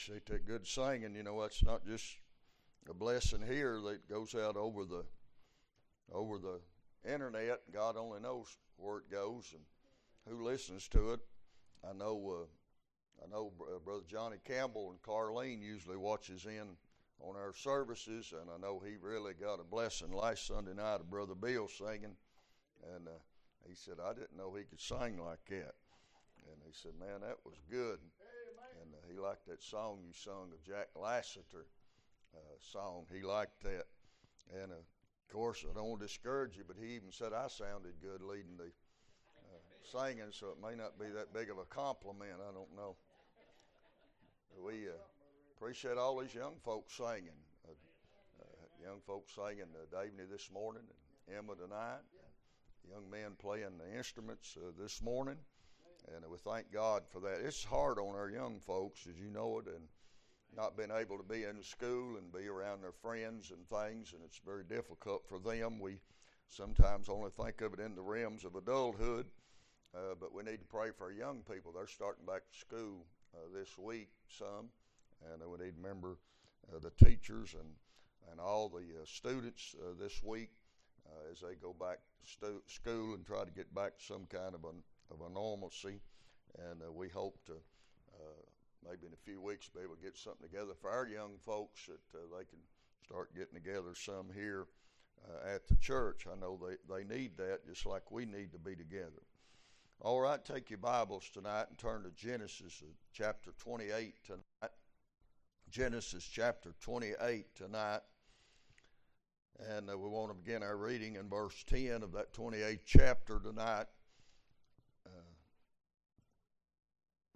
appreciate that good singing. You know, that's not just a blessing here that goes out over the over the internet. God only knows where it goes and who listens to it. I know. Uh, I know uh, Brother Johnny Campbell and Carlene usually watches in on our services, and I know he really got a blessing last Sunday night of Brother Bill singing, and uh, he said I didn't know he could sing like that, and he said, man, that was good, he liked that song you sung, a Jack Lassiter uh, song. He liked that, and of course I don't want to discourage you, but he even said I sounded good leading the uh, singing, so it may not be that big of a compliment. I don't know. We uh, appreciate all these young folks singing. Uh, uh, young folks singing uh, Davney this morning and Emma tonight. Young men playing the instruments this morning. And we thank God for that. It's hard on our young folks, as you know it, and not being able to be in school and be around their friends and things, and it's very difficult for them. We sometimes only think of it in the realms of adulthood, uh, but we need to pray for our young people. They're starting back to school uh, this week, some, and we need to remember uh, the teachers and and all the uh, students uh, this week uh, as they go back to stu- school and try to get back to some kind of a of a normalcy. And we hope to maybe in a few weeks be able to get something together for our young folks that they can start getting together some here uh, at the church. I know they, they need that just like we need to be together. All right, take your Bibles tonight and turn to Genesis uh, chapter 28 tonight. Genesis chapter 28 tonight. And uh, we want to begin our reading in verse 10 of that 28th chapter tonight. Uh,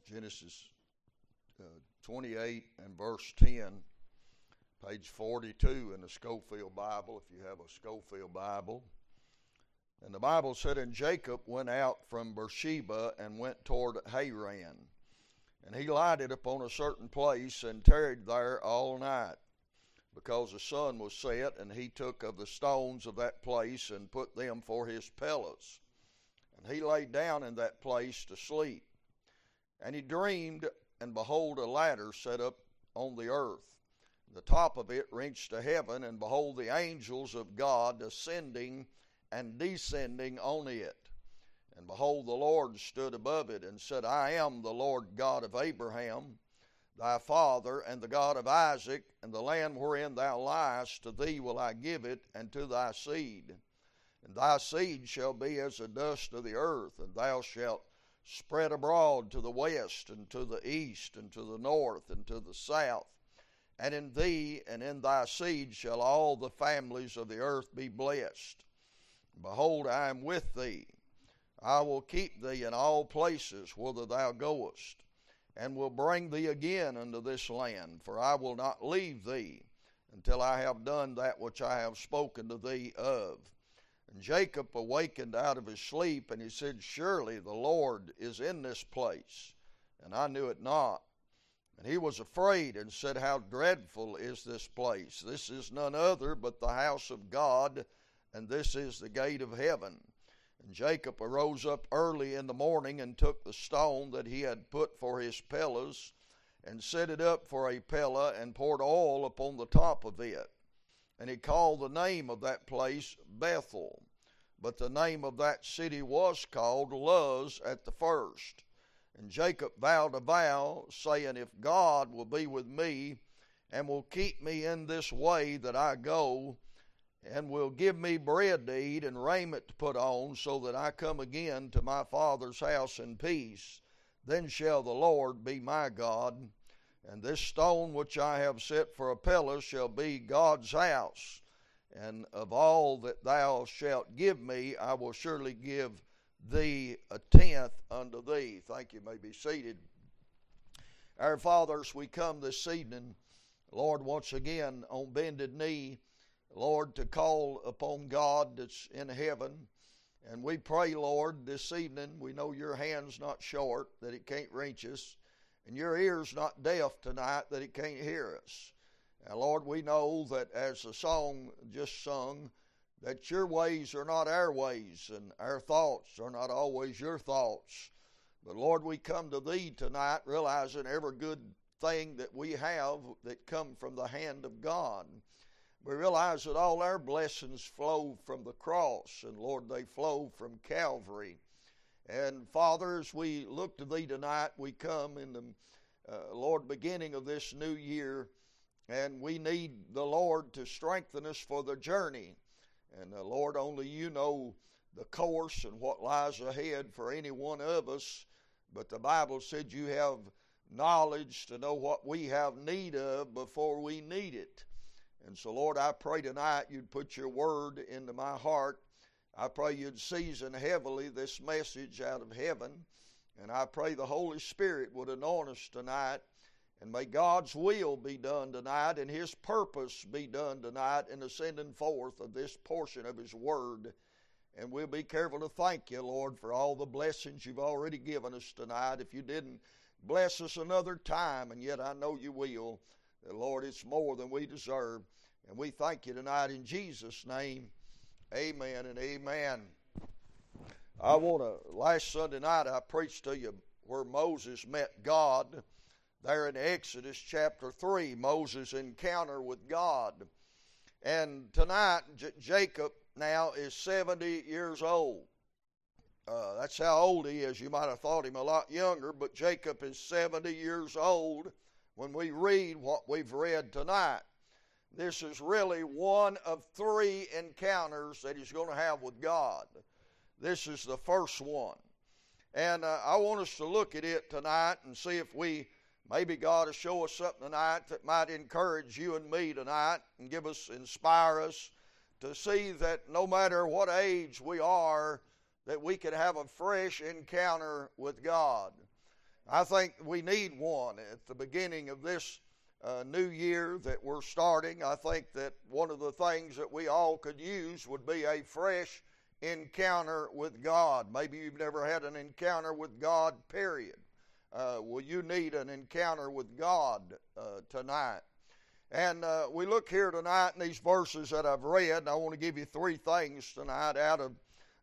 Genesis uh, 28 and verse 10, page 42 in the Scofield Bible, if you have a Scofield Bible. And the Bible said, And Jacob went out from Beersheba and went toward Haran. And he lighted upon a certain place and tarried there all night, because the sun was set, and he took of the stones of that place and put them for his pillows. And he lay down in that place to sleep. And he dreamed, and behold, a ladder set up on the earth. The top of it reached to heaven, and behold, the angels of God ascending and descending on it. And behold, the Lord stood above it and said, I am the Lord God of Abraham, thy father, and the God of Isaac, and the land wherein thou liest, to thee will I give it, and to thy seed. And thy seed shall be as the dust of the earth, and thou shalt spread abroad to the west, and to the east, and to the north, and to the south. And in thee and in thy seed shall all the families of the earth be blessed. Behold, I am with thee. I will keep thee in all places whither thou goest, and will bring thee again unto this land, for I will not leave thee until I have done that which I have spoken to thee of. And Jacob awakened out of his sleep, and he said, Surely the Lord is in this place, and I knew it not. And he was afraid and said, How dreadful is this place! This is none other but the house of God and this is the gate of heaven. And Jacob arose up early in the morning and took the stone that he had put for his pillows and set it up for a pillar and poured oil upon the top of it. And he called the name of that place Bethel. But the name of that city was called Luz at the first. And Jacob vowed a vow, saying, If God will be with me and will keep me in this way that I go, and will give me bread to eat and raiment to put on, so that I come again to my father's house in peace. Then shall the Lord be my God, and this stone which I have set for a pillar shall be God's house. And of all that thou shalt give me, I will surely give thee a tenth unto thee. Thank you. may be seated. Our fathers, we come this evening, Lord, once again on bended knee Lord, to call upon God that's in heaven. And we pray, Lord, this evening, we know your hand's not short, that it can't reach us, and your ear's not deaf tonight, that it can't hear us. And Lord, we know that as the song just sung, that your ways are not our ways, and our thoughts are not always your thoughts. But Lord, we come to Thee tonight realizing every good thing that we have that come from the hand of God. We realize that all our blessings flow from the cross, and Lord, they flow from Calvary. And Father, as we look to Thee tonight, we come in the uh, Lord beginning of this new year, and we need the Lord to strengthen us for the journey. And uh, Lord, only You know the course and what lies ahead for any one of us. But the Bible said You have knowledge to know what we have need of before we need it. And so, Lord, I pray tonight you'd put your word into my heart. I pray you'd season heavily this message out of heaven. And I pray the Holy Spirit would anoint us tonight. And may God's will be done tonight and His purpose be done tonight in the sending forth of this portion of His Word. And we'll be careful to thank you, Lord, for all the blessings you've already given us tonight. If you didn't bless us another time, and yet I know you will, Lord, it's more than we deserve. And we thank you tonight in Jesus' name. Amen and amen. I want to, last Sunday night, I preached to you where Moses met God. There in Exodus chapter 3, Moses' encounter with God. And tonight, J- Jacob now is 70 years old. Uh, that's how old he is. You might have thought him a lot younger, but Jacob is 70 years old when we read what we've read tonight. This is really one of three encounters that he's going to have with God. This is the first one. And uh, I want us to look at it tonight and see if we, maybe God will show us something tonight that might encourage you and me tonight and give us, inspire us to see that no matter what age we are, that we can have a fresh encounter with God. I think we need one at the beginning of this uh, new year that we're starting, I think that one of the things that we all could use would be a fresh encounter with God. Maybe you've never had an encounter with God, period. Uh, well, you need an encounter with God uh, tonight. And uh, we look here tonight in these verses that I've read, and I want to give you three things tonight out of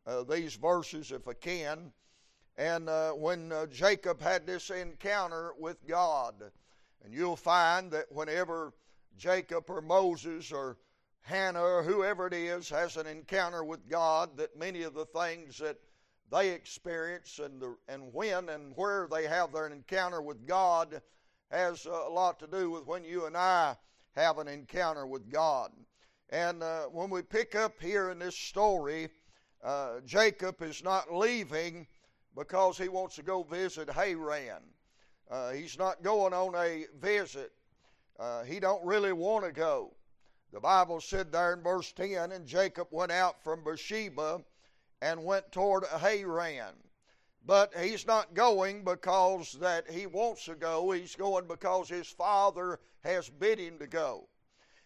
uh, these verses if I can. And uh, when Jacob had this encounter with God, and you'll find that whenever Jacob or Moses or Hannah or whoever it is has an encounter with God, that many of the things that they experience and, the, and when and where they have their encounter with God has a lot to do with when you and I have an encounter with God. And uh, when we pick up here in this story, uh, Jacob is not leaving because he wants to go visit Haran. Uh, he's not going on a visit. Uh, he don't really want to go. The Bible said there in verse 10, and Jacob went out from Beersheba and went toward Haran. But he's not going because that he wants to go. He's going because his father has bid him to go.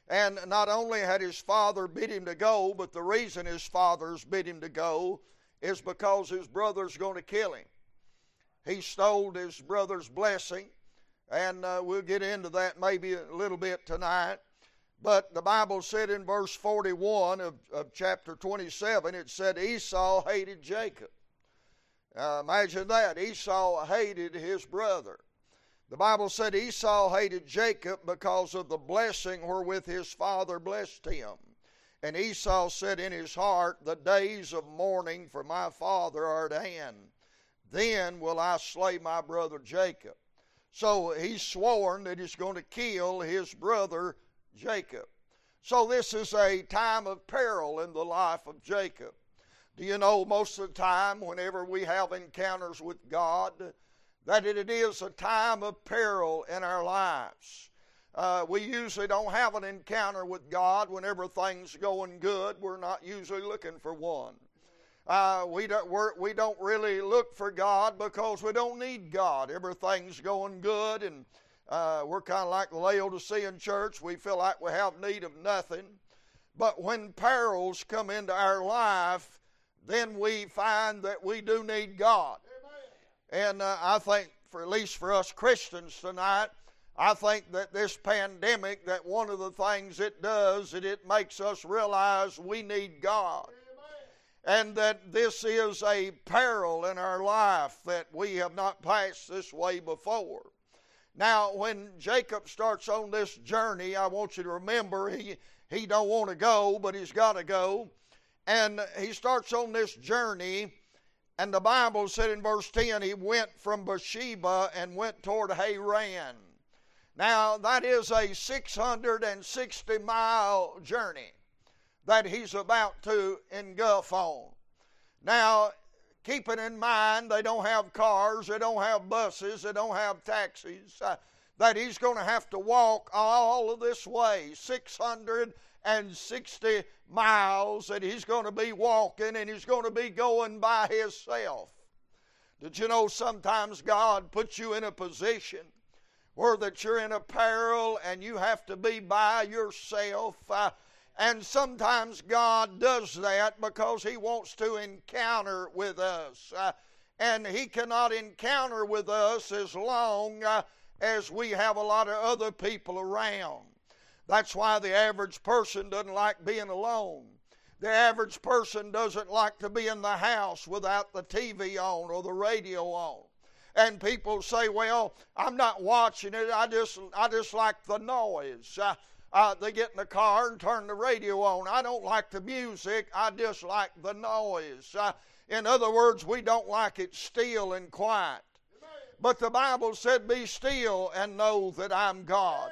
And not only had his father bid him to go, but the reason his father's bid him to go is because his brother's going to kill him. He stole his brother's blessing, and uh, we'll get into that maybe a little bit tonight. But the Bible said in verse 41 of, of chapter 27, it said Esau hated Jacob. Uh, imagine that. Esau hated his brother. The Bible said Esau hated Jacob because of the blessing wherewith his father blessed him. And Esau said in his heart, The days of mourning for my father are at hand. Then will I slay my brother Jacob. So he's sworn that he's going to kill his brother Jacob. So this is a time of peril in the life of Jacob. Do you know most of the time, whenever we have encounters with God, that it is a time of peril in our lives? Uh, we usually don't have an encounter with God whenever things going good. We're not usually looking for one. Uh, we, don't, we're, we don't really look for God because we don't need God. Everything's going good, and uh, we're kind of like the Laodicean church. We feel like we have need of nothing. But when perils come into our life, then we find that we do need God. And uh, I think, for at least for us Christians tonight, I think that this pandemic, that one of the things it does, is it makes us realize we need God and that this is a peril in our life that we have not passed this way before. Now, when Jacob starts on this journey, I want you to remember he, he don't want to go, but he's got to go. And he starts on this journey, and the Bible said in verse 10 he went from Beersheba and went toward Haran. Now, that is a 660 mile journey that he's about to engulf on. Now, keeping in mind they don't have cars, they don't have buses, they don't have taxis, uh, that he's going to have to walk all of this way 660 miles that he's going to be walking and he's going to be going by himself. Did you know sometimes God puts you in a position where that you're in a peril and you have to be by yourself? Uh, and sometimes God does that because He wants to encounter with us. Uh, and He cannot encounter with us as long uh, as we have a lot of other people around. That's why the average person doesn't like being alone. The average person doesn't like to be in the house without the TV on or the radio on. And people say, "Well, I'm not watching it. I just, I just like the noise." Uh, uh, they get in the car and turn the radio on. I don't like the music, I dislike the noise. Uh, in other words, we don't like it still and quiet. But the Bible said, Be still and know that I'm God.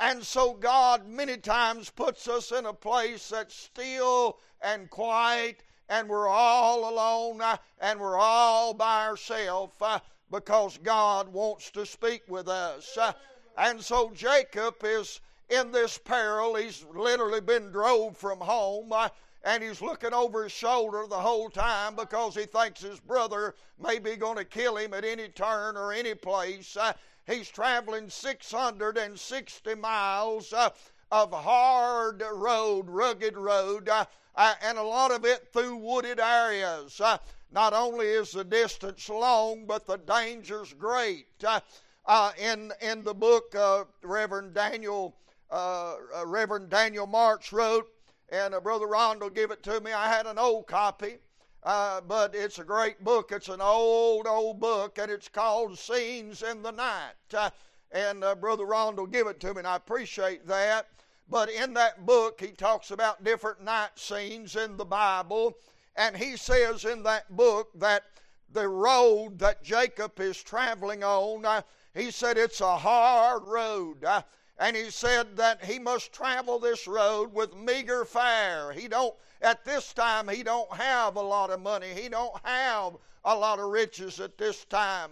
And so God many times puts us in a place that's still and quiet, and we're all alone uh, and we're all by ourselves uh, because God wants to speak with us. Uh, and so Jacob is in this peril. He's literally been drove from home. Uh, and he's looking over his shoulder the whole time because he thinks his brother may be going to kill him at any turn or any place. Uh, he's traveling 660 miles uh, of hard road, rugged road, uh, uh and a lot of it through wooded areas. Uh, not only is the distance long, but the danger's great. In, in the book, of Reverend Daniel uh, uh, Reverend Daniel March wrote, and uh, Brother Rondell gave it to me. I had an old copy, uh, but it's a great book. It's an old, old book, and it's called Scenes in the Night. Uh, and uh, Brother Rondell gave it to me, and I appreciate that. But in that book, he talks about different night scenes in the Bible, and he says in that book that the road that Jacob is traveling on, he said it's a hard road and he said that he must travel this road with meager fare. He don't at this time he don't have a lot of money. He don't have a lot of riches at this time.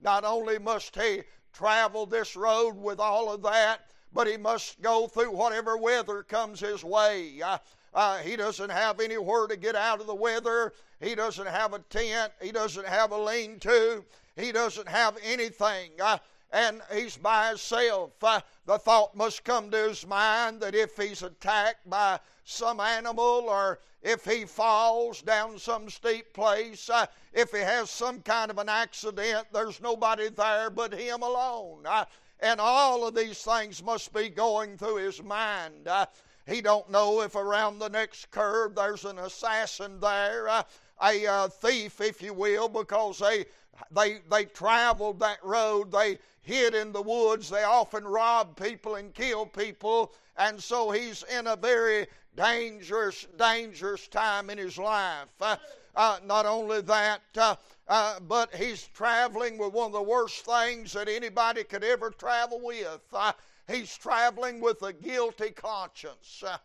Not only must he travel this road with all of that, but he must go through whatever weather comes his way. Uh, uh, he doesn't have anywhere to get out of the weather. He doesn't have a tent. He doesn't have a lean to. He doesn't have anything. Uh, and he's by himself. The thought must come to his mind that if he's attacked by some animal or if he falls down some steep place, uh, if he has some kind of an accident, there's nobody there but him alone. Uh, and all of these things must be going through his mind. Uh, he don't know if around the next curve there's an assassin there, uh, a uh, thief, if you will, because they they they traveled that road. They hid in the woods. They often rob people and kill people. And so he's in a very dangerous, dangerous time in his life. Uh, uh, not only that, uh, uh but he's traveling with one of the worst things that anybody could ever travel with. Uh, he's traveling with a guilty conscience uh,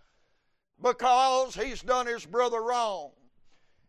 because he's done his brother wrong.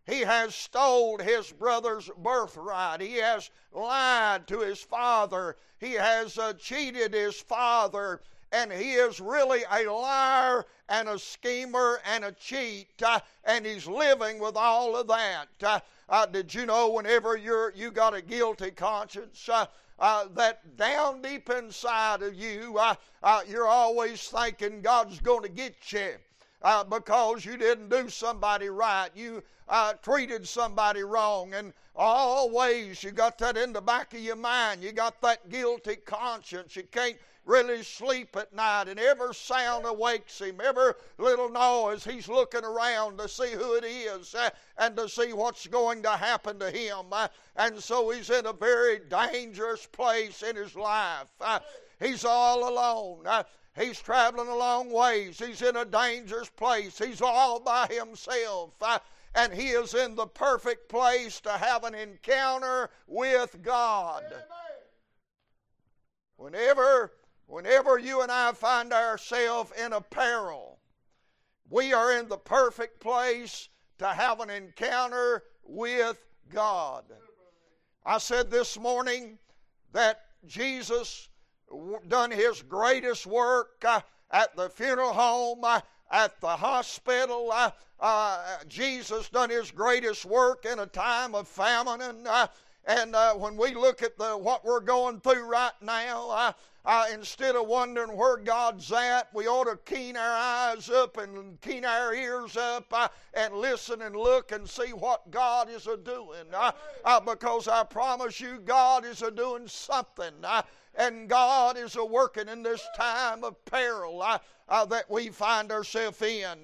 He has stole his brother's birthright. He has lied to his father. He has uh, cheated his father. And he is really a liar and a schemer and a cheat. Uh, and he's living with all of that. Uh, uh did you know whenever you're, you got a guilty conscience, uh, uh, that down deep inside of you, uh, uh, you're always thinking God's going to get you uh, because you didn't do somebody right. You uh, treated somebody wrong. And always you got that in the back of your mind. You got that guilty conscience. You can't really sleep at night, and every sound awakes him, every little noise, he's looking around to see who it is uh, and to see what's going to happen to him. Uh, and so he's in a very dangerous place in his life. Uh, he's all alone. He's traveling a long ways. He's in a dangerous place. He's all by himself. And he is in the perfect place to have an encounter with God. Whenever, whenever you and I find ourselves in a peril, we are in the perfect place to have an encounter with God. I said this morning that Jesus done his greatest work uh, at the funeral home, uh, at the hospital. Uh, uh, Jesus done his greatest work in a time of famine. And, uh, and when we look at the, what we're going through right now, instead of wondering where God's at, we ought to keen our eyes up and keen our ears up and listen and look and see what God is a doing. Because I promise you, God is a doing something. Uh, and God is a working in this time of peril uh, that we find ourselves in.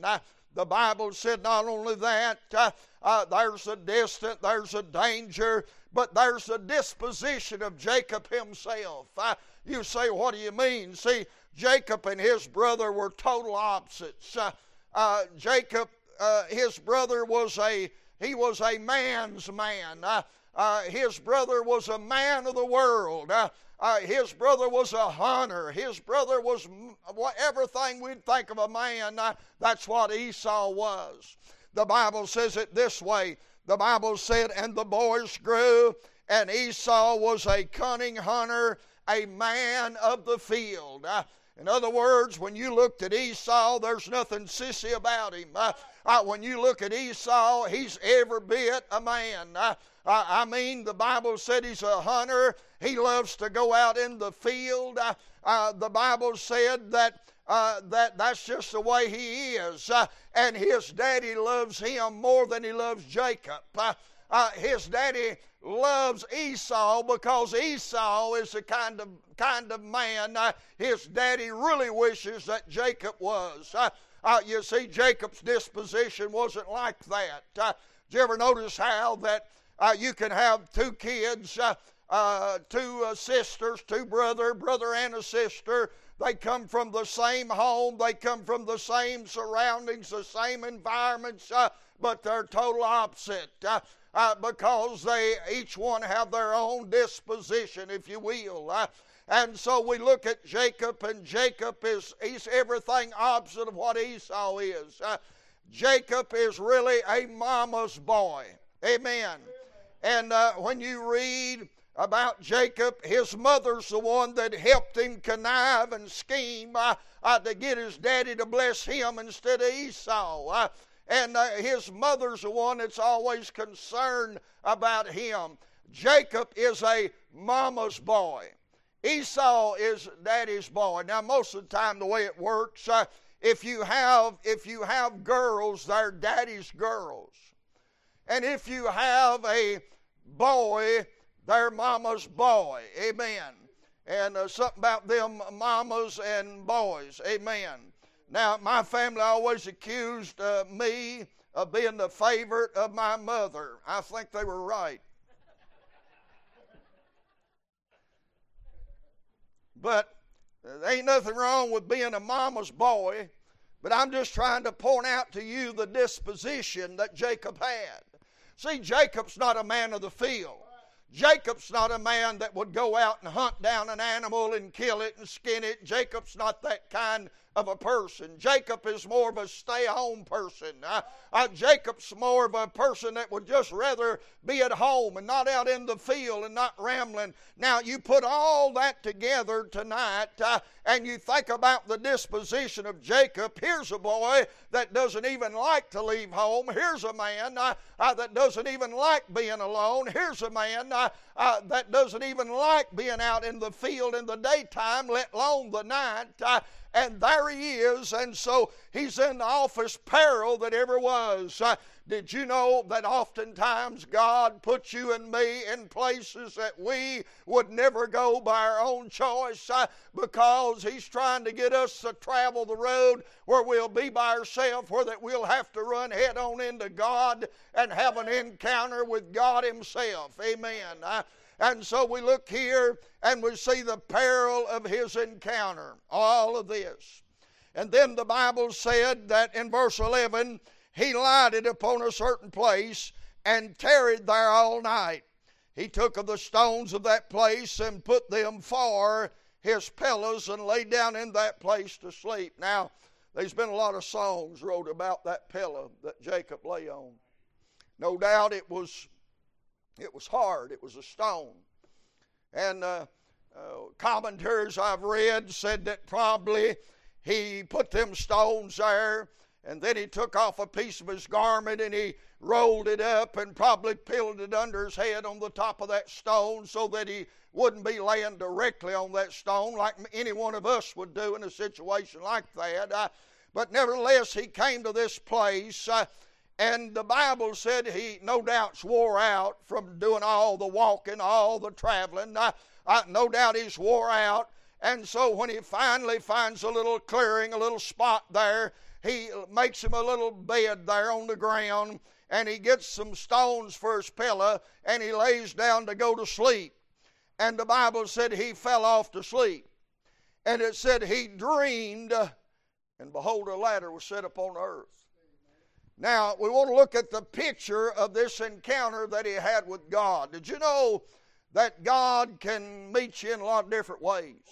The Bible said not only that, uh, uh, there's a distant, there's a danger, but there's a disposition of Jacob himself. Uh, you say, what do you mean? See, Jacob and his brother were total opposites. Uh, uh, Jacob, uh, his brother was a he was a man's man. his brother was a man of the world. Uh, his brother was a hunter. His brother was everything we'd think of a man. Uh, that's what Esau was. The Bible says it this way the Bible said, And the boys grew, and Esau was a cunning hunter, a man of the field. Uh, in other words, when you looked at Esau, there's nothing sissy about him. Uh, uh, when you look at Esau, he's every bit a man. Uh, I mean, the Bible said he's a hunter. He loves to go out in the field. Uh, uh, the Bible said that. Uh, that that's just the way he is, uh, and his daddy loves him more than he loves Jacob. Uh, uh, his daddy loves Esau because Esau is the kind of kind of man his daddy really wishes that Jacob was. you see, Jacob's disposition wasn't like that. did you ever notice how that uh, you can have two kids, uh, uh, two uh, sisters, two brother, brother and a sister. They come from the same home. They come from the same surroundings, the same environments, uh, but they're total opposite. Uh, because they each one have their own disposition, if you will. and so we look at Jacob, and Jacob is he's everything opposite of what Esau is. Jacob is really a mama's boy. Amen. And uh, when you read about Jacob, his mother's the one that helped him connive and scheme uh, uh, to get his daddy to bless him instead of Esau. And uh, his mother's the one that's always concerned about him. Jacob is a mama's boy. Esau is daddy's boy. Now, most of the time, the way it works, uh, if you have if you have girls, they're daddy's girls. And if you have a boy, they're mama's boy. Amen. And uh, something about them mamas and boys. Amen. Now, my family always accused uh, me of being the favorite of my mother. I think they were right. But there ain't nothing wrong with being a mama's boy. But I'm just trying to point out to you the disposition that Jacob had. See, Jacob's not a man of the field. Jacob's not a man that would go out and hunt down an animal and kill it and skin it. Jacob's not that kind of a person. Jacob is more of a stay home person. Uh, uh, Jacob's more of a person that would just rather be at home and not out in the field and not rambling. Now, you put all that together tonight uh, and you think about the disposition of Jacob. Here's a boy that doesn't even like to leave home. Here's a man uh, uh, that doesn't even like being alone. Here's a man uh, that doesn't even like being out in the field in the daytime, let alone the night and there he is, and so he's in the office peril that ever was. Uh, did you know that oftentimes God puts you and me in places that we would never go by our own choice uh, because He's trying to get us to travel the road where we'll be by ourselves, where that we'll have to run head on into God and have an encounter with God Himself. Amen. Uh, and so we look here and we see the peril of his encounter, all of this. And then the Bible said that in verse 11, he lighted upon a certain place and tarried there all night. He took of the stones of that place and put them for his pillows and lay down in that place to sleep. Now, there's been a lot of songs wrote about that pillow that Jacob lay on. No doubt it was it was hard. It was a stone. And uh, uh, commentaries I've read said that probably he put them stones there and then he took off a piece of his garment and he rolled it up and probably pilled it under his head on the top of that stone so that he wouldn't be laying directly on that stone like any one of us would do in a situation like that. Uh, but nevertheless, he came to this place. Uh, and the Bible said he no doubt swore out from doing all the walking, all the traveling. Uh, uh, no doubt he's wore out. And so when he finally finds a little clearing, a little spot there, he makes him a little bed there on the ground and he gets some stones for his pillow and he lays down to go to sleep. And the Bible said he fell off to sleep. And it said he dreamed, and behold, a ladder was set upon earth. Now, we want to look at the picture of this encounter that he had with God. Did you know that God can meet you in a lot of different ways?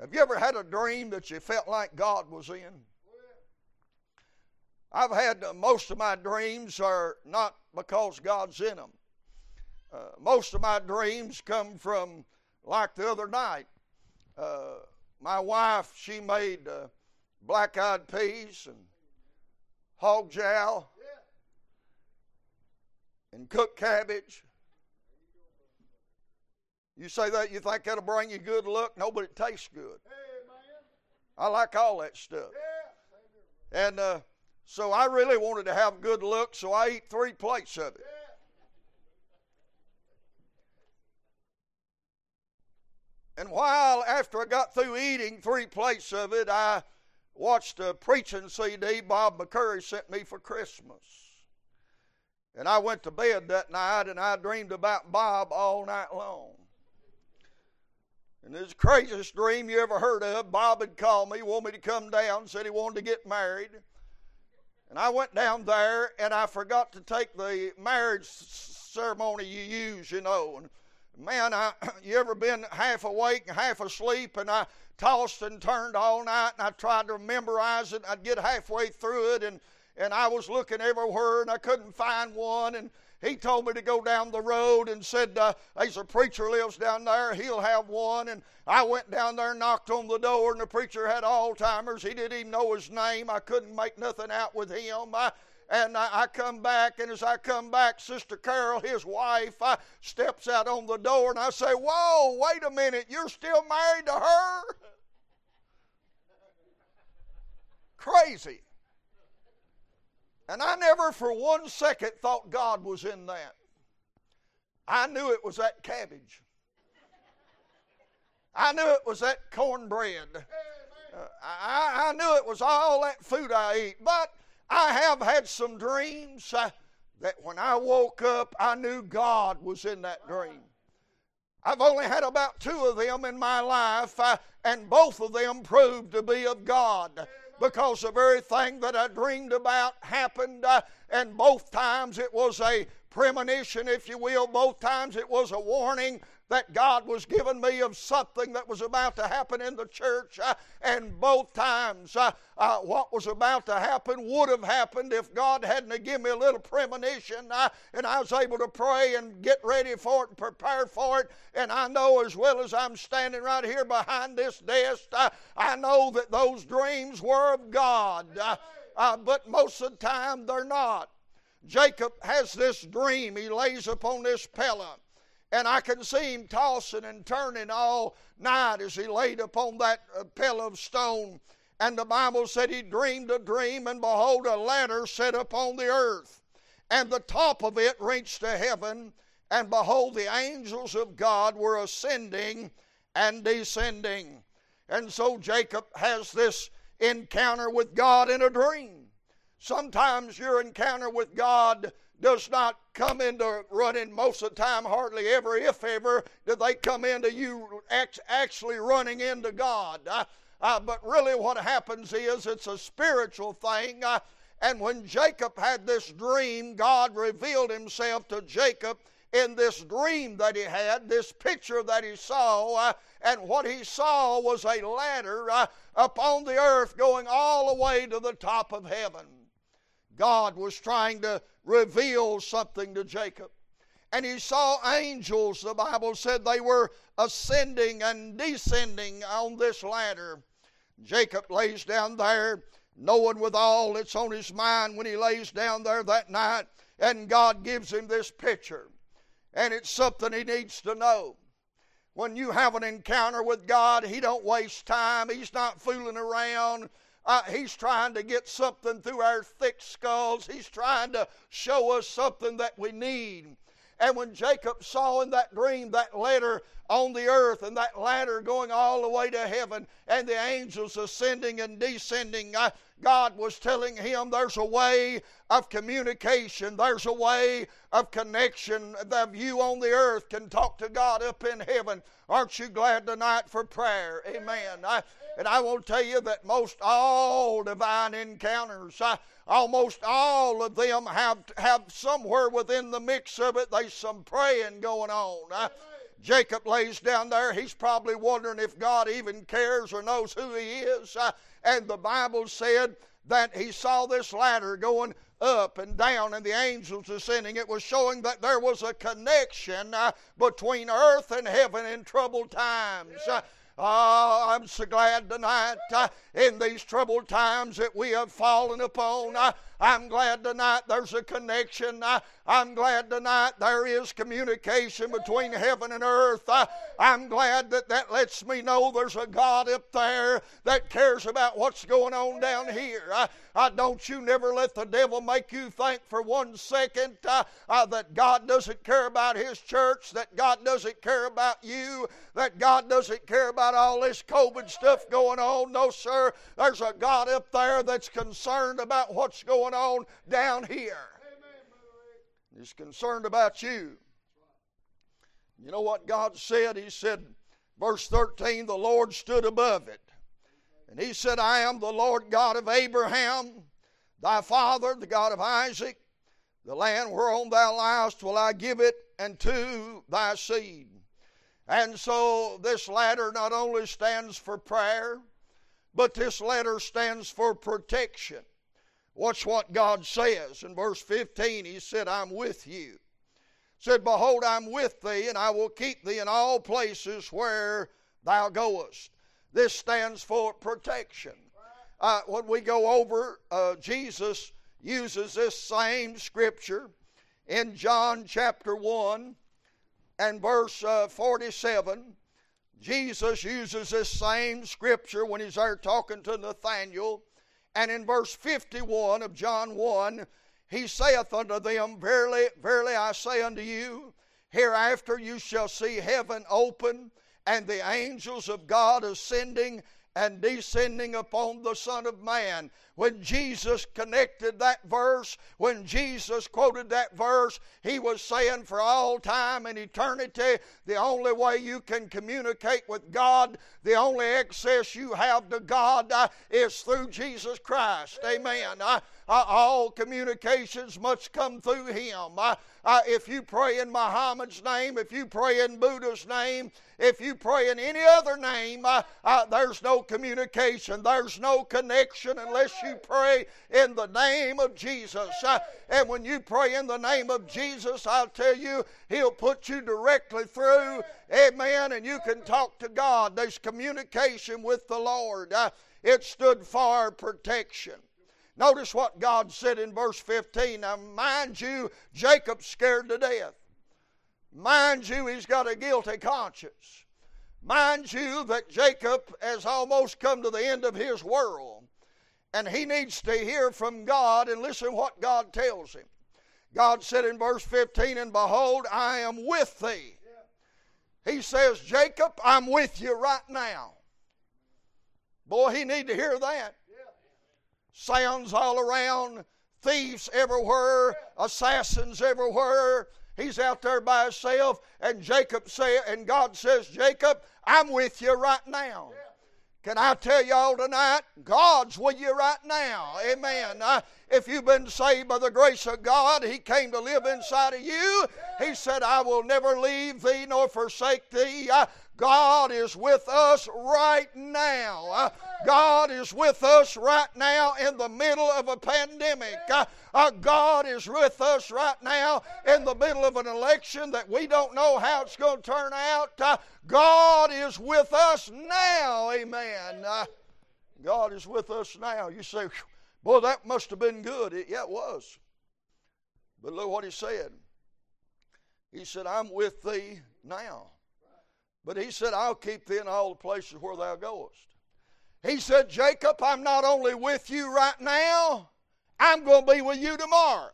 Have you ever had a dream that you felt like God was in? I've had uh, most of my dreams are not because God's in them. Uh, most of my dreams come from, like the other night, uh, my wife, she made uh, black eyed peas and hog jowl and cooked cabbage. You say that, you think that'll bring you good luck? No, but it tastes good. I like all that stuff. And uh, so I really wanted to have good luck, so I eat three plates of it. And while after I got through eating three plates of it, I watched a preaching CD Bob McCurry sent me for Christmas. And I went to bed that night and I dreamed about Bob all night long. And the craziest dream you ever heard of. Bob had called me, wanted me to come down, said he wanted to get married. And I went down there and I forgot to take the marriage ceremony you use, you know. And man, I, you ever been half awake and half asleep? And I tossed and turned all night and I tried to memorize it. I'd get halfway through it and, and I was looking everywhere and I couldn't find one. And he told me to go down the road and said, uh, There's a preacher lives down there. He'll have one. And I went down there knocked on the door, and the preacher had Alzheimer's. He didn't even know his name. I couldn't make nothing out with him. I, and I, come back, and as I come back, Sister Carol, his wife, I steps out on the door, and I say, Whoa, wait a minute, you're still married to her? Crazy. And I never for one second thought God was in that. I knew it was that cabbage. I knew it was that cornbread. Uh, I, I, knew it was all that food I eat. But I have had some dreams uh, that when I woke up, I knew God was in that dream. I've only had about two of them in my life, uh, and both of them proved to be of God because the very thing that I dreamed about happened, uh, and both times it was a premonition, if you will. Both times it was a warning that God was giving me of something that was about to happen in the church. Uh, and both times, uh, uh, what was about to happen would have happened if God hadn't given me a little premonition. Uh, and I was able to pray and get ready for it and prepare for it. And I know as well as I'm standing right here behind this desk, uh, I know that those dreams were of God. Uh, but most of the time, they're not. Jacob has this dream. He lays upon this pillow and I can see him tossing and turning all night as he laid upon that uh, pillow of stone. And the Bible said he dreamed a dream, and behold, a ladder set upon the earth, and the top of it reached to heaven. And behold, the angels of God were ascending and descending. And so Jacob has this encounter with God in a dream. Sometimes your encounter with God does not come into running most of the time, hardly ever, if ever, do they come into you actually running into God. Uh, but really, what happens is it's a spiritual thing. Uh, and when Jacob had this dream, God revealed himself to Jacob in this dream that he had, this picture that he saw. Uh, and what he saw was a ladder uh, upon the earth going all the way to the top of heaven. God was trying to reveal something to Jacob. And he saw angels, the Bible said they were ascending and descending on this ladder. Jacob lays down there, knowing with all that's on his mind when he lays down there that night, and God gives him this picture. And it's something he needs to know. When you have an encounter with God, he don't waste time. He's not fooling around. Uh, he's trying to get something through our thick skulls. He's trying to show us something that we need. And when Jacob saw in that dream that ladder on the earth and that ladder going all the way to heaven and the angels ascending and descending, God was telling him there's a way of communication, there's a way of connection that you on the earth can talk to God up in heaven. Aren't you glad tonight for prayer? Amen. And I will tell you that most all divine encounters, uh, almost all of them have, have somewhere within the mix of it, there's some praying going on. Jacob lays down there. He's probably wondering if God even cares or knows who he is. And the Bible said that he saw this ladder going up and down and the angels ascending. It was showing that there was a connection uh, between earth and heaven in troubled times. Uh, Oh, I'm so glad tonight uh, in these troubled times that we have fallen upon. I'm glad tonight there's a connection. Uh, I'm glad tonight there is communication between heaven and earth. Uh, I'm glad that that lets me know there's a God up there that cares about what's going on down here. I, uh, don't you never let the devil make you think for one second uh, uh, that God doesn't care about his church, that God doesn't care about you, that God doesn't care about all this COVID stuff going on. No, sir. There's a God up there that's concerned about what's going going on down here. He's concerned about you. You know what God said? He said, verse 13, the Lord stood above it. And he said, I am the Lord God of Abraham, thy father, the God of Isaac. The land whereon thou liest will I give it unto thy seed. And so this ladder not only stands for prayer, but this ladder stands for protection. Watch what God says. In verse 15, He said, I'm with you. Said, Behold, I'm with thee, and I will keep thee in all places where thou goest. This stands for protection. Uh, when we go over, uh, Jesus uses this same scripture in John chapter 1 and verse uh, 47. Jesus uses this same scripture when he's there talking to Nathanael and in verse 51 of John 1, he saith unto them, Verily, verily I say unto you, hereafter you shall see heaven open, and the angels of God ascending and descending upon the Son of Man. When Jesus connected that verse, when Jesus quoted that verse, he was saying for all time and eternity, the only way you can communicate with God, the only access you have to God uh, is through Jesus Christ. Amen. Uh, all communications must come through Him. Uh, uh, if you pray in Muhammad's name, if you pray in Buddha's name, if you pray in any other name, uh, uh, there's no communication, there's no connection unless you pray in the name of Jesus. Uh, and when you pray in the name of Jesus, I'll tell you, He'll put you directly through. Amen. And you can talk to God. There's communication with the Lord. Uh, it stood for protection. Notice what God said in verse 15. Now, mind you, Jacob's scared to death. Mind you, he's got a guilty conscience. Mind you, that Jacob has almost come to the end of his world. And he needs to hear from God and listen what God tells him. God said in verse 15, And behold, I am with thee. He says, Jacob, I'm with you right now. Boy, he need to hear that. Sounds all around, thieves everywhere, assassins everywhere. He's out there by himself, and Jacob say, and God says, Jacob, I'm with you right now. Can I tell y'all tonight? God's with you right now. Amen. If you've been saved by the grace of God, He came to live inside of you. He said, I will never leave thee nor forsake thee. God is with us right now. God is with us right now in the middle of a pandemic. Uh, uh, God is with us right now in the middle of an election that we don't know how it's going to turn out. Uh, God is with us now. Amen. God is with us now. You say, boy, that must have been good. It, yeah, it was. But look what he said. He said, I'm with thee now. But he said, I'll keep thee in all the places where thou goest. He said, Jacob, I'm not only with you right now, I'm going to be with you tomorrow.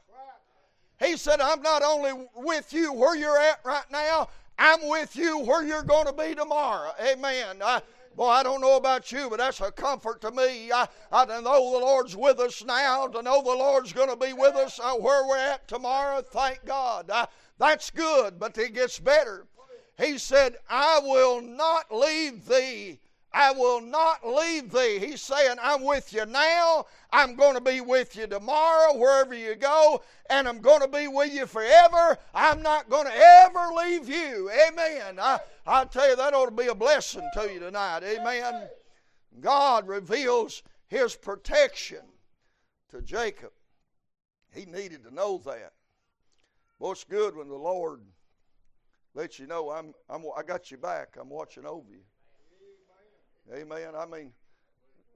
He said, I'm not only with you where you're at right now, I'm with you where you're going to be tomorrow. Amen. I, boy, I don't know about you, but that's a comfort to me. I, I know the Lord's with us now, to know the Lord's going to be with us uh, where we're at tomorrow. Thank God. Uh, that's good, but it gets better. He said, I will not leave thee. I will not leave thee. He's saying, I'm with you now. I'm going to be with you tomorrow, wherever you go, and I'm going to be with you forever. I'm not going to ever leave you. Amen. I, I tell you, that ought to be a blessing to you tonight. Amen. God reveals his protection to Jacob. He needed to know that. It's good when the Lord lets you know I'm, I'm I got you back. I'm watching over you. Amen. I mean,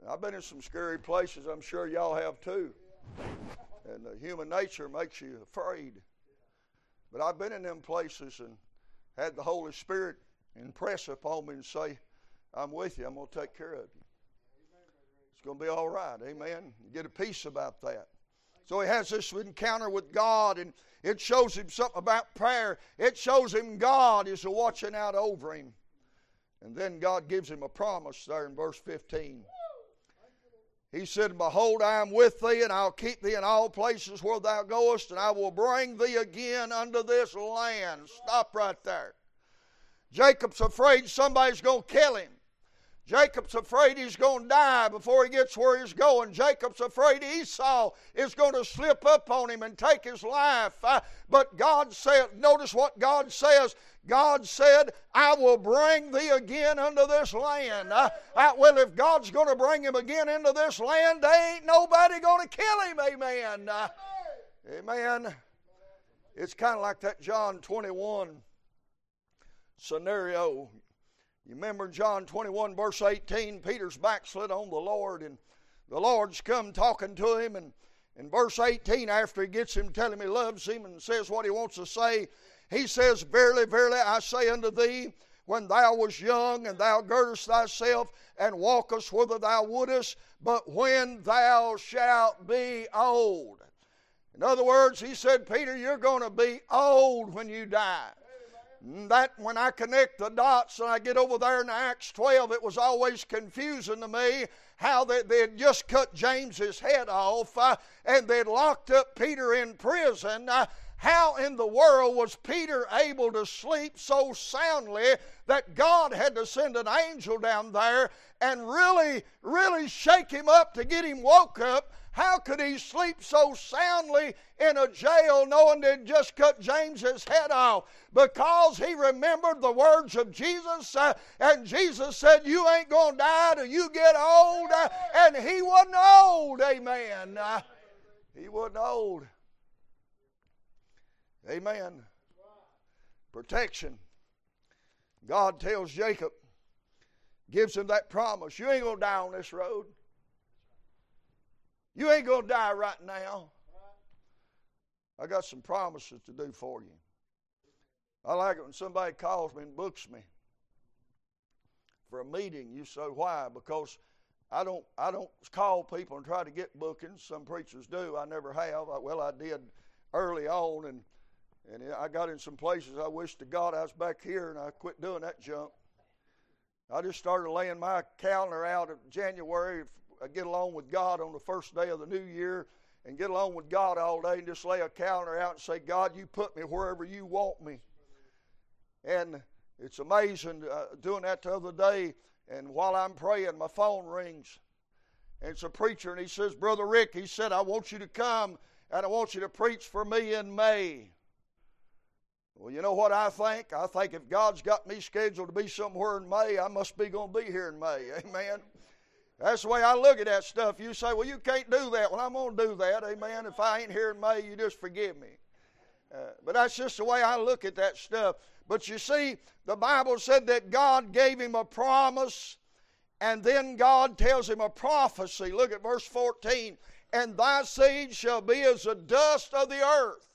I've been in some scary places. I'm sure y'all have too. And uh, human nature makes you afraid. But I've been in them places and had the Holy Spirit impress upon me and say, I'm with you. I'm going to take care of you. It's going to be all right. Amen. You get a peace about that. So he has this encounter with God, and it shows him something about prayer. It shows him God is watching out over him. And then God gives him a promise there in verse 15. He said, Behold, I am with thee, and I'll keep thee in all places where thou goest, and I will bring thee again unto this land. Stop right there. Jacob's afraid somebody's going to kill him. Jacob's afraid he's going to die before he gets where he's going. Jacob's afraid Esau is going to slip up on him and take his life. But God said, notice what God says. God said, I will bring thee again unto this land. Uh, uh, well, if God's going to bring him again into this land, there ain't nobody going to kill him. Amen. Uh, amen. It's kind of like that John 21 scenario. You remember John 21, verse 18, Peter's backslid on the Lord, and the Lord's come talking to him. And in verse 18, after he gets him telling him he loves him and says what he wants to say, he says, Verily, verily, I say unto thee, when thou wast young, and thou girdest thyself, and walkest whither thou wouldest, but when thou shalt be old. In other words, he said, Peter, you're going to be old when you die that when I connect the dots and I get over there in Acts 12, it was always confusing to me how they, they had just cut James's head off uh, and they'd locked up Peter in prison. Uh, how in the world was Peter able to sleep so soundly that God had to send an angel down there and really, really shake him up to get him woke up how could he sleep so soundly in a jail knowing they'd just cut James's head off? Because he remembered the words of Jesus, uh, and Jesus said, You ain't going to die till you get old. Uh, and he wasn't old, amen. Uh, he wasn't old. Amen. Protection. God tells Jacob, gives him that promise you ain't going to die on this road. You ain't going to die right now. I got some promises to do for you. I like it when somebody calls me and books me for a meeting. You say why? Because I don't I don't call people and try to get bookings. Some preachers do. I never have. Well, I did early on, and and I got in some places. I wish to God I was back here, and I quit doing that junk. I just started laying my calendar out of January. I get along with God on the first day of the new year, and get along with God all day, and just lay a calendar out and say, God, you put me wherever you want me. And it's amazing uh, doing that the other day. And while I'm praying, my phone rings. And it's a preacher, and he says, Brother Rick, he said, I want you to come and I want you to preach for me in May. Well, you know what I think? I think if God's got me scheduled to be somewhere in May, I must be going to be here in May. Amen. That's the way I look at that stuff. You say, well, you can't do that. Well, I'm going to do that. Amen. If I ain't here in May, you just forgive me. Uh, but that's just the way I look at that stuff. But you see, the Bible said that God gave him a promise, and then God tells him a prophecy. Look at verse 14. And thy seed shall be as the dust of the earth.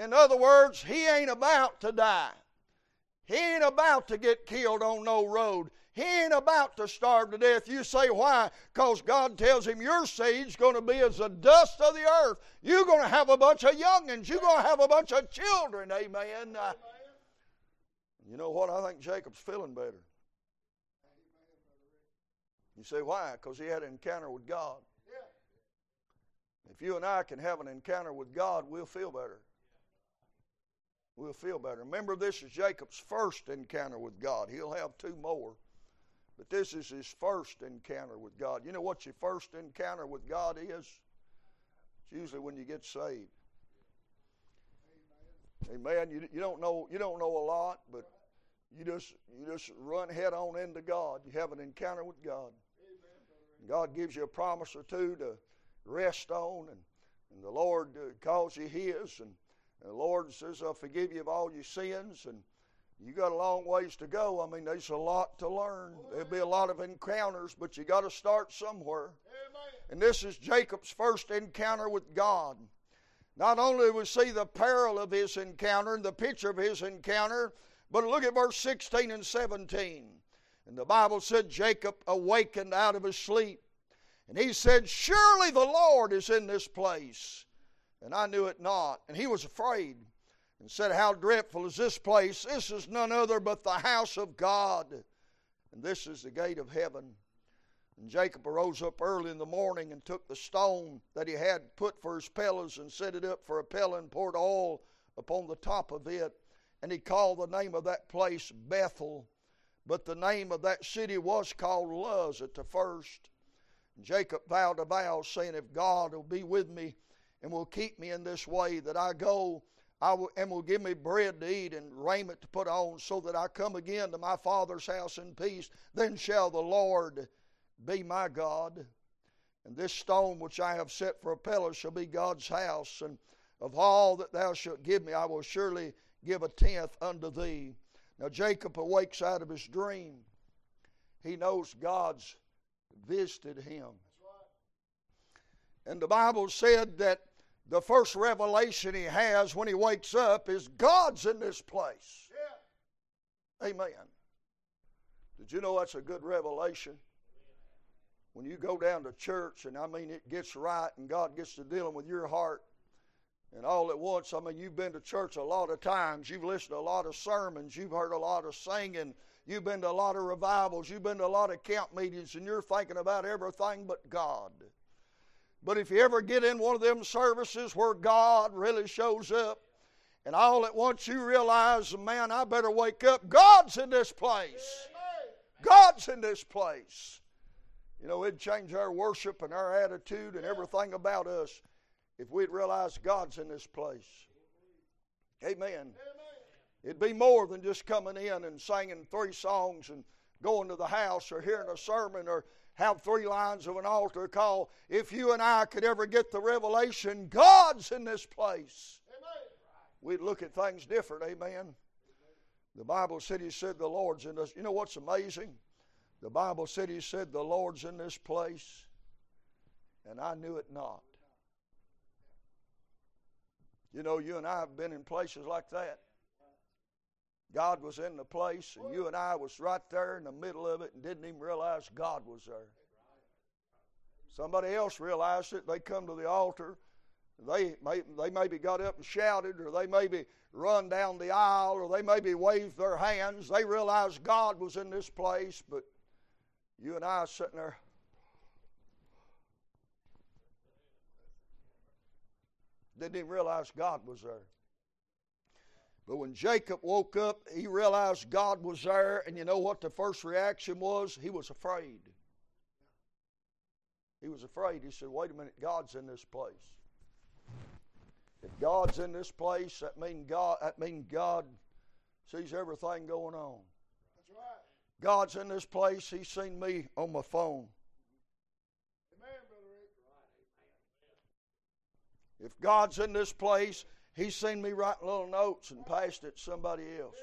In other words, he ain't about to die. He ain't about to get killed on no road. He ain't about to starve to death. You say why? Because God tells him your seed's going to be as the dust of the earth. You're going to have a bunch of youngins. You're going to have a bunch of children. Amen. Uh, you know what? I think Jacob's feeling better. You say, why? Because he had an encounter with God. If you and I can have an encounter with God, we'll feel better. We'll feel better. Remember, this is Jacob's first encounter with God. He'll have two more. But this is his first encounter with God. You know what your first encounter with God is? It's usually when you get saved. Amen. You, you don't know you don't know a lot, but you just you just run head on into God. You have an encounter with God. God gives you a promise or two to rest on, and, and the Lord uh, calls you His, and, and the Lord says, "I'll forgive you of all your sins." And you got a long ways to go. I mean, there's a lot to learn. There'll be a lot of encounters, but you got to start somewhere. And this is Jacob's first encounter with God. Not only do we see the peril of his encounter and the picture of his encounter, but look at verse 16 and 17. And the Bible said Jacob awakened out of his sleep. And he said, Surely the Lord is in this place. And I knew it not. And he was afraid and said, How dreadful is this place? This is none other but the house of God. And this is the gate of heaven. And Jacob arose up early in the morning and took the stone that he had put for his pillars and set it up for a pillar and poured oil upon the top of it. And he called the name of that place Bethel. But the name of that city was called Luz at the first. And Jacob vowed a vow, saying, If God will be with me and will keep me in this way that I go, I will, and will give me bread to eat and raiment to put on, so that I come again to my father's house in peace, then shall the Lord be my God. And this stone which I have set for a pillar shall be God's house. And of all that thou shalt give me, I will surely give a tenth unto thee. Now Jacob awakes out of his dream. He knows God's visited him. And the Bible said that the first revelation he has when he wakes up is God's in this place. Yeah. Amen. Did you know that's a good revelation? When you go down to church, and I mean it gets right, and God gets to dealing with your heart, and all at once, I mean, you've been to church a lot of times. You've listened to a lot of sermons. You've heard a lot of singing. You've been to a lot of revivals. You've been to a lot of camp meetings, and you're thinking about everything but God. But if you ever get in one of them services where God really shows up, and all at once you realize, man, I better wake up. God's in this place. God's in this place. You know, it'd change our worship and our attitude and everything about us if we'd realize God's in this place. Amen. It'd be more than just coming in and singing three songs and going to the house or hearing a sermon or have three lines of an altar call. If you and I could ever get the revelation, God's in this place, we'd look at things different. Amen. The Bible said He said the Lord's in this. You know what's amazing? The Bible said He said the Lord's in this place, and I knew it not. You know, you and I have been in places like that. God was in the place, and you and I was right there in the middle of it and didn't even realize God was there. Somebody else realized it. They come to the altar. They may, they maybe got up and shouted, or they maybe run down the aisle, or they maybe waved their hands. They realized God was in this place, but you and I sitting there. Didn't even realize God was there. But when Jacob woke up, he realized God was there, and you know what the first reaction was? He was afraid. He was afraid. He said, Wait a minute, God's in this place. If God's in this place, that means God that means God sees everything going on. That's right. God's in this place, He's seen me on my phone. Amen, brother. If God's in this place, He's seen me writing little notes and passed it to somebody else.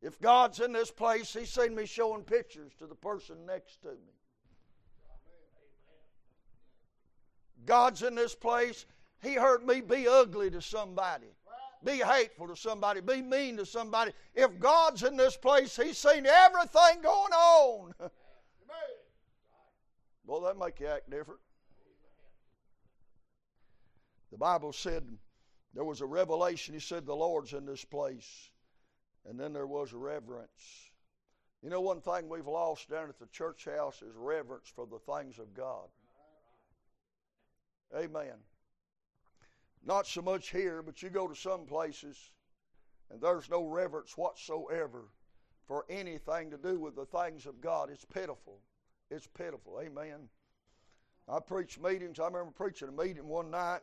If God's in this place, He's seen me showing pictures to the person next to me. God's in this place. He heard me be ugly to somebody, be hateful to somebody, be mean to somebody. If God's in this place, He's seen everything going on. Well, that make you act different. The Bible said there was a revelation. He said, The Lord's in this place. And then there was reverence. You know, one thing we've lost down at the church house is reverence for the things of God. Amen. Not so much here, but you go to some places and there's no reverence whatsoever for anything to do with the things of God. It's pitiful. It's pitiful. Amen. I preach meetings. I remember preaching a meeting one night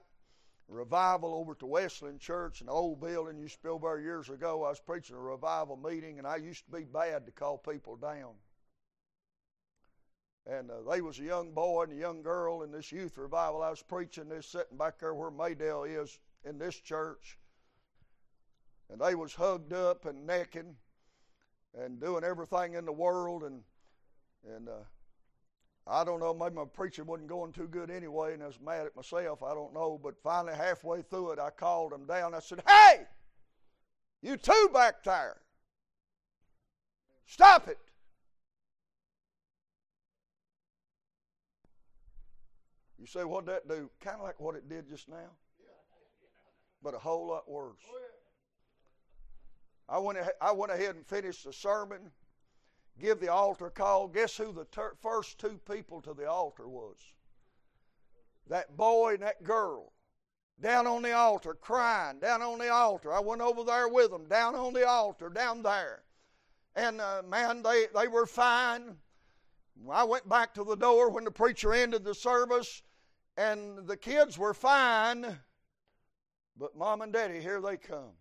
revival over to Wesleyan Church, an old building used to over years ago. I was preaching a revival meeting, and I used to be bad to call people down. And uh, they was a young boy and a young girl in this youth revival. I was preaching this sitting back there where Maydale is in this church. And they was hugged up and necking and doing everything in the world and and uh, I don't know, maybe my preaching wasn't going too good anyway, and I was mad at myself. I don't know. But finally, halfway through it, I called them down. I said, Hey, you two back there, stop it. You say, what'd that do? Kind of like what it did just now, but a whole lot worse. I went, I went ahead and finished the sermon give the altar call. Guess who the ter- first two people to the altar was? That boy and that girl. Down on the altar, crying, down on the altar. I went over there with them, down on the altar, down there. And uh, man, they, they were fine. I went back to the door when the preacher ended the service, and the kids were fine. But mom and daddy, here they come.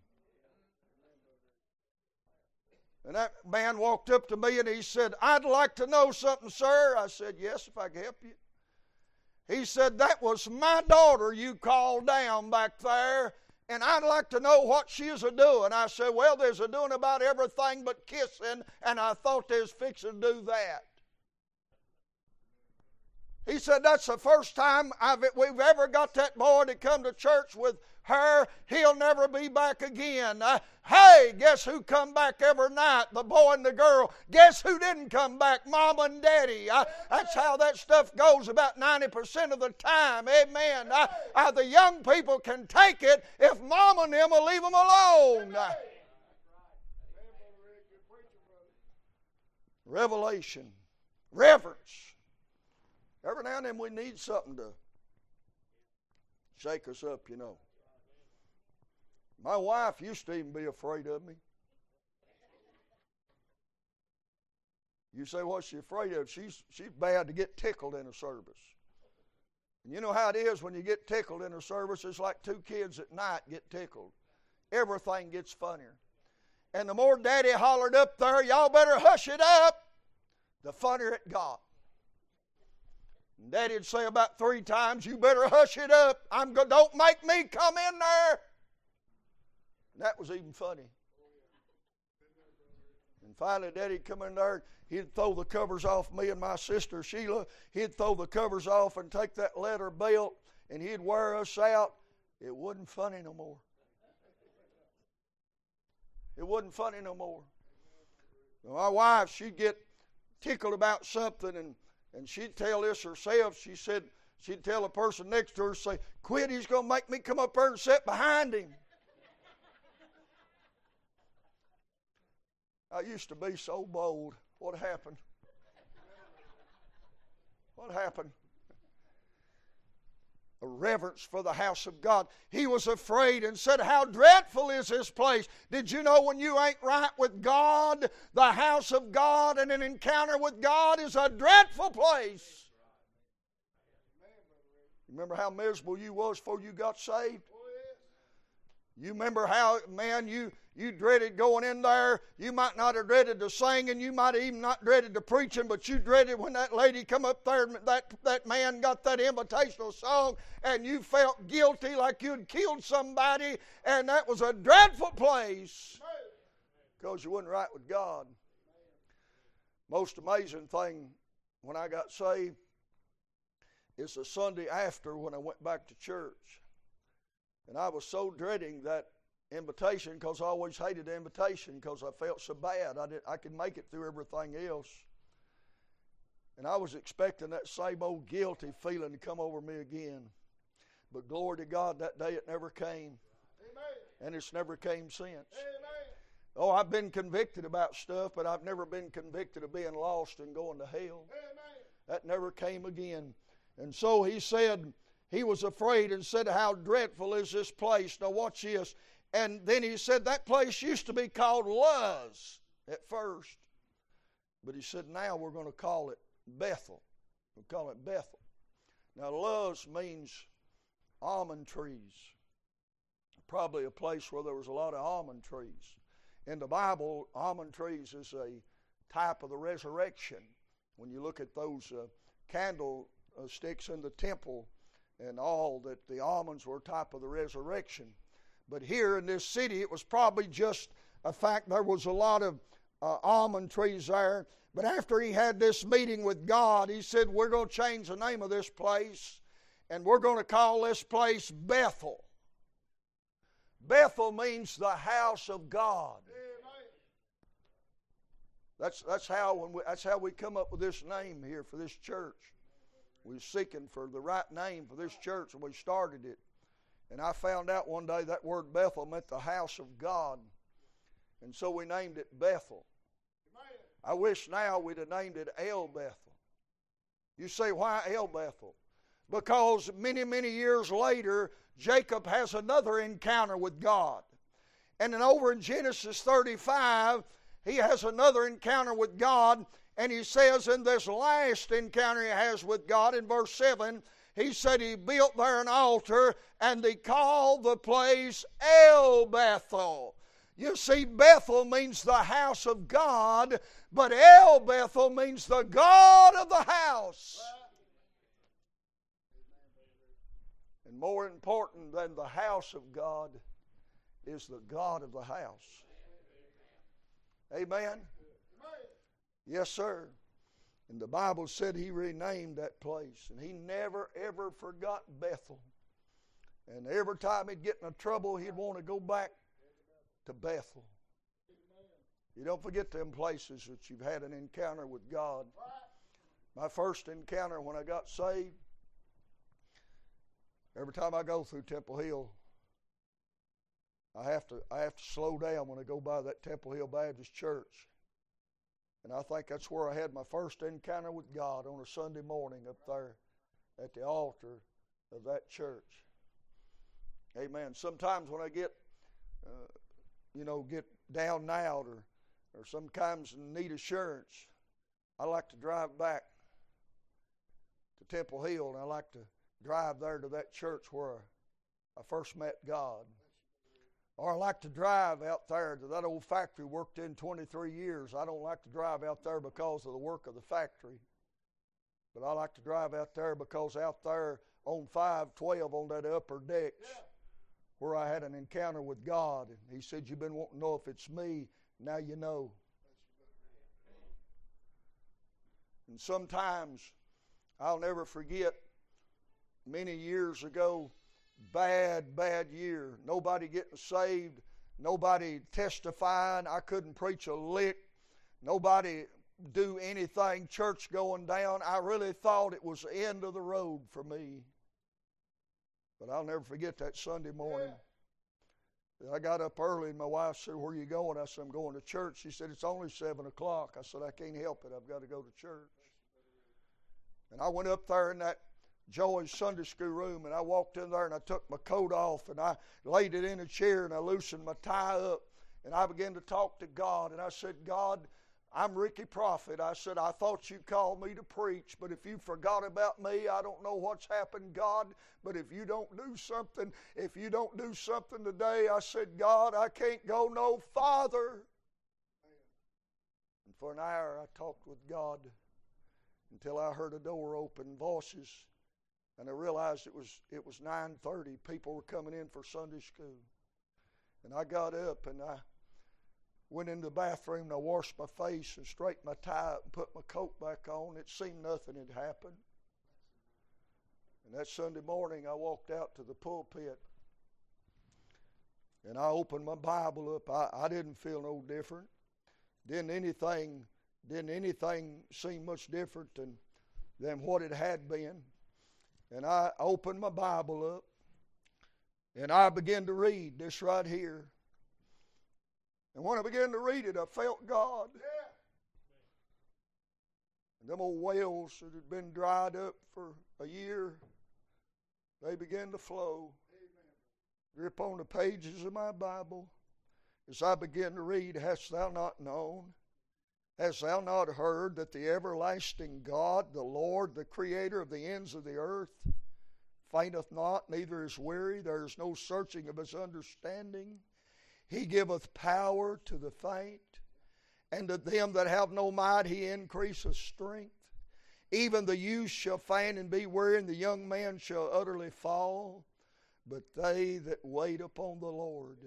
And that man walked up to me and he said, I'd like to know something, sir. I said, Yes, if I can help you. He said, That was my daughter you called down back there, and I'd like to know what she's a doing. I said, Well, there's a doing about everything but kissing, and I thought they was fixing to do that. He said, That's the first time I've, we've ever got that boy to come to church with her, he'll never be back again. Uh, hey, guess who come back every night? The boy and the girl. Guess who didn't come back? Mom and daddy. Uh, that's how that stuff goes about 90% of the time. Amen. Uh, uh, the young people can take it if mom and them will leave them alone. Revelation, reverence. Every now and then we need something to shake us up, you know. My wife used to even be afraid of me. You say, what's she afraid of? She's, she's bad to get tickled in a service. And you know how it is when you get tickled in a service? It's like two kids at night get tickled. Everything gets funnier. And the more daddy hollered up there, y'all better hush it up, the funnier it got. And daddy'd say about three times, you better hush it up. I'm go- don't make me come in there. That was even funny. And finally, Daddy'd come in there. He'd throw the covers off me and my sister Sheila. He'd throw the covers off and take that leather belt and he'd wear us out. It wasn't funny no more. It wasn't funny no more. My wife, she'd get tickled about something and, and she'd tell this herself. She said, she'd tell a person next to her, say, Quit, he's to make me come up there and sit behind him. I used to be so bold. What happened? What happened? A reverence for the house of God. He was afraid and said, How dreadful is this place! Did you know when you ain't right with God, the house of God and an encounter with God is a dreadful place? Remember how miserable you was before you got saved? You remember how, man, you, you dreaded going in there. You might not have dreaded the singing. You might have even not dreaded the preaching, but you dreaded when that lady come up there and that, that man got that invitational song and you felt guilty like you'd killed somebody and that was a dreadful place because you wasn't right with God. Most amazing thing when I got saved is the Sunday after when I went back to church. And I was so dreading that invitation because I always hated the invitation because I felt so bad. I, did, I could make it through everything else. And I was expecting that same old guilty feeling to come over me again. But glory to God, that day it never came. Amen. And it's never came since. Amen. Oh, I've been convicted about stuff, but I've never been convicted of being lost and going to hell. Amen. That never came again. And so he said, he was afraid and said, How dreadful is this place? Now, watch this. And then he said, That place used to be called Luz at first. But he said, Now we're going to call it Bethel. We'll call it Bethel. Now, Luz means almond trees. Probably a place where there was a lot of almond trees. In the Bible, almond trees is a type of the resurrection. When you look at those uh, candlesticks in the temple, and all that the almonds were type of the resurrection. But here in this city, it was probably just a fact there was a lot of uh, almond trees there. But after he had this meeting with God, he said, We're going to change the name of this place, and we're going to call this place Bethel. Bethel means the house of God. That's, that's, how when we, that's how we come up with this name here for this church. We seeking for the right name for this church, and we started it. And I found out one day that word Bethel meant the house of God. And so we named it Bethel. I wish now we'd have named it El Bethel. You say, why El Bethel? Because many, many years later, Jacob has another encounter with God. And then over in Genesis 35, he has another encounter with God and he says in this last encounter he has with God in verse 7, he said he built there an altar and they called the place El Bethel. You see, Bethel means the house of God, but El Bethel means the God of the house. And more important than the house of God is the God of the house. Amen. Yes, sir. And the Bible said he renamed that place. And he never, ever forgot Bethel. And every time he'd get in trouble, he'd want to go back to Bethel. You don't forget them places that you've had an encounter with God. My first encounter when I got saved, every time I go through Temple Hill, I have to I have to slow down when I go by that Temple Hill Baptist Church. And I think that's where I had my first encounter with God on a Sunday morning up there at the altar of that church. Amen. Sometimes when I get, uh, you know, get down and out or, or sometimes need assurance, I like to drive back to Temple Hill and I like to drive there to that church where I first met God. Or I like to drive out there to that old factory worked in 23 years. I don't like to drive out there because of the work of the factory. But I like to drive out there because out there on 512 on that upper deck yeah. where I had an encounter with God. And he said, You've been wanting to know if it's me. Now you know. And sometimes I'll never forget many years ago bad, bad year. Nobody getting saved. nobody testifying. I couldn't preach a lick. Nobody do anything church going down. I really thought it was the end of the road for me. But I'll never forget that Sunday morning. I got up early and my wife said, Where are you going? I said, I'm going to church. She said, It's only seven o'clock. I said, I can't help it. I've got to go to church. And I went up there in that Joey's Sunday school room and I walked in there and I took my coat off and I laid it in a chair and I loosened my tie up and I began to talk to God and I said, God, I'm Ricky Prophet. I said, I thought you called me to preach, but if you forgot about me, I don't know what's happened, God. But if you don't do something, if you don't do something today, I said, God, I can't go no farther. And for an hour, I talked with God until I heard a door open, voices, and I realized it was it was 9:30. People were coming in for Sunday school, and I got up and I went into the bathroom and I washed my face and straightened my tie up and put my coat back on. It seemed nothing had happened. And that Sunday morning, I walked out to the pulpit and I opened my Bible up. I, I didn't feel no different. Didn't anything didn't anything seem much different than than what it had been. And I opened my Bible up and I began to read this right here. And when I began to read it, I felt God. And them old wells that had been dried up for a year, they began to flow. On the pages of my Bible. As I began to read, Hast thou not known? Hast thou not heard that the everlasting God, the Lord, the Creator of the ends of the earth, fainteth not, neither is weary, there is no searching of his understanding? He giveth power to the faint, and to them that have no might he increaseth strength. Even the youth shall faint and be weary, and the young man shall utterly fall. But they that wait upon the Lord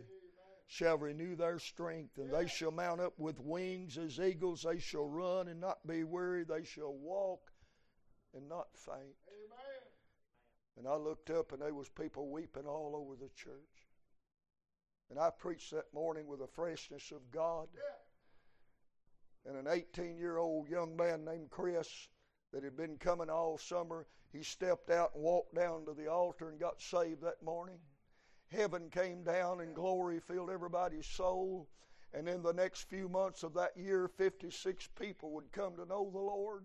shall renew their strength, and they shall mount up with wings as eagles. They shall run and not be weary. They shall walk and not faint. Amen. And I looked up, and there was people weeping all over the church. And I preached that morning with the freshness of God. And an 18 year old young man named Chris that had been coming all summer, he stepped out and walked down to the altar and got saved that morning. Heaven came down and glory filled everybody's soul. And in the next few months of that year, 56 people would come to know the Lord.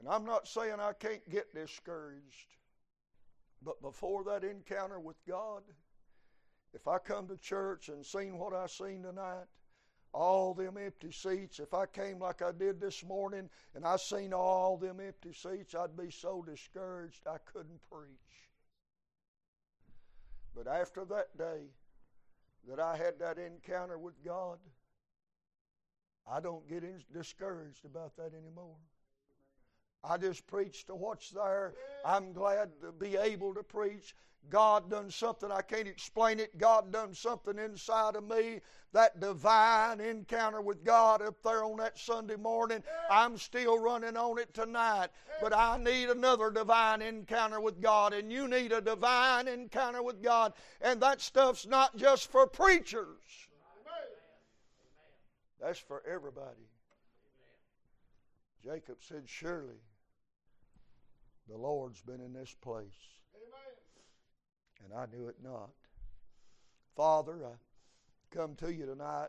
And I'm not saying I can't get discouraged. But before that encounter with God, if I come to church and seen what I seen tonight, all them empty seats, if I came like I did this morning and I seen all them empty seats, I'd be so discouraged I couldn't preach. But after that day that I had that encounter with God, I don't get discouraged about that anymore. I just preached to what's there. I'm glad to be able to preach. God done something I can't explain it. God done something inside of me. That divine encounter with God up there on that Sunday morning. I'm still running on it tonight. But I need another divine encounter with God, and you need a divine encounter with God. And that stuff's not just for preachers. That's for everybody. Jacob said, Surely the Lord's been in this place. Amen. And I knew it not. Father, I come to you tonight.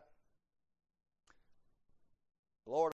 Lord,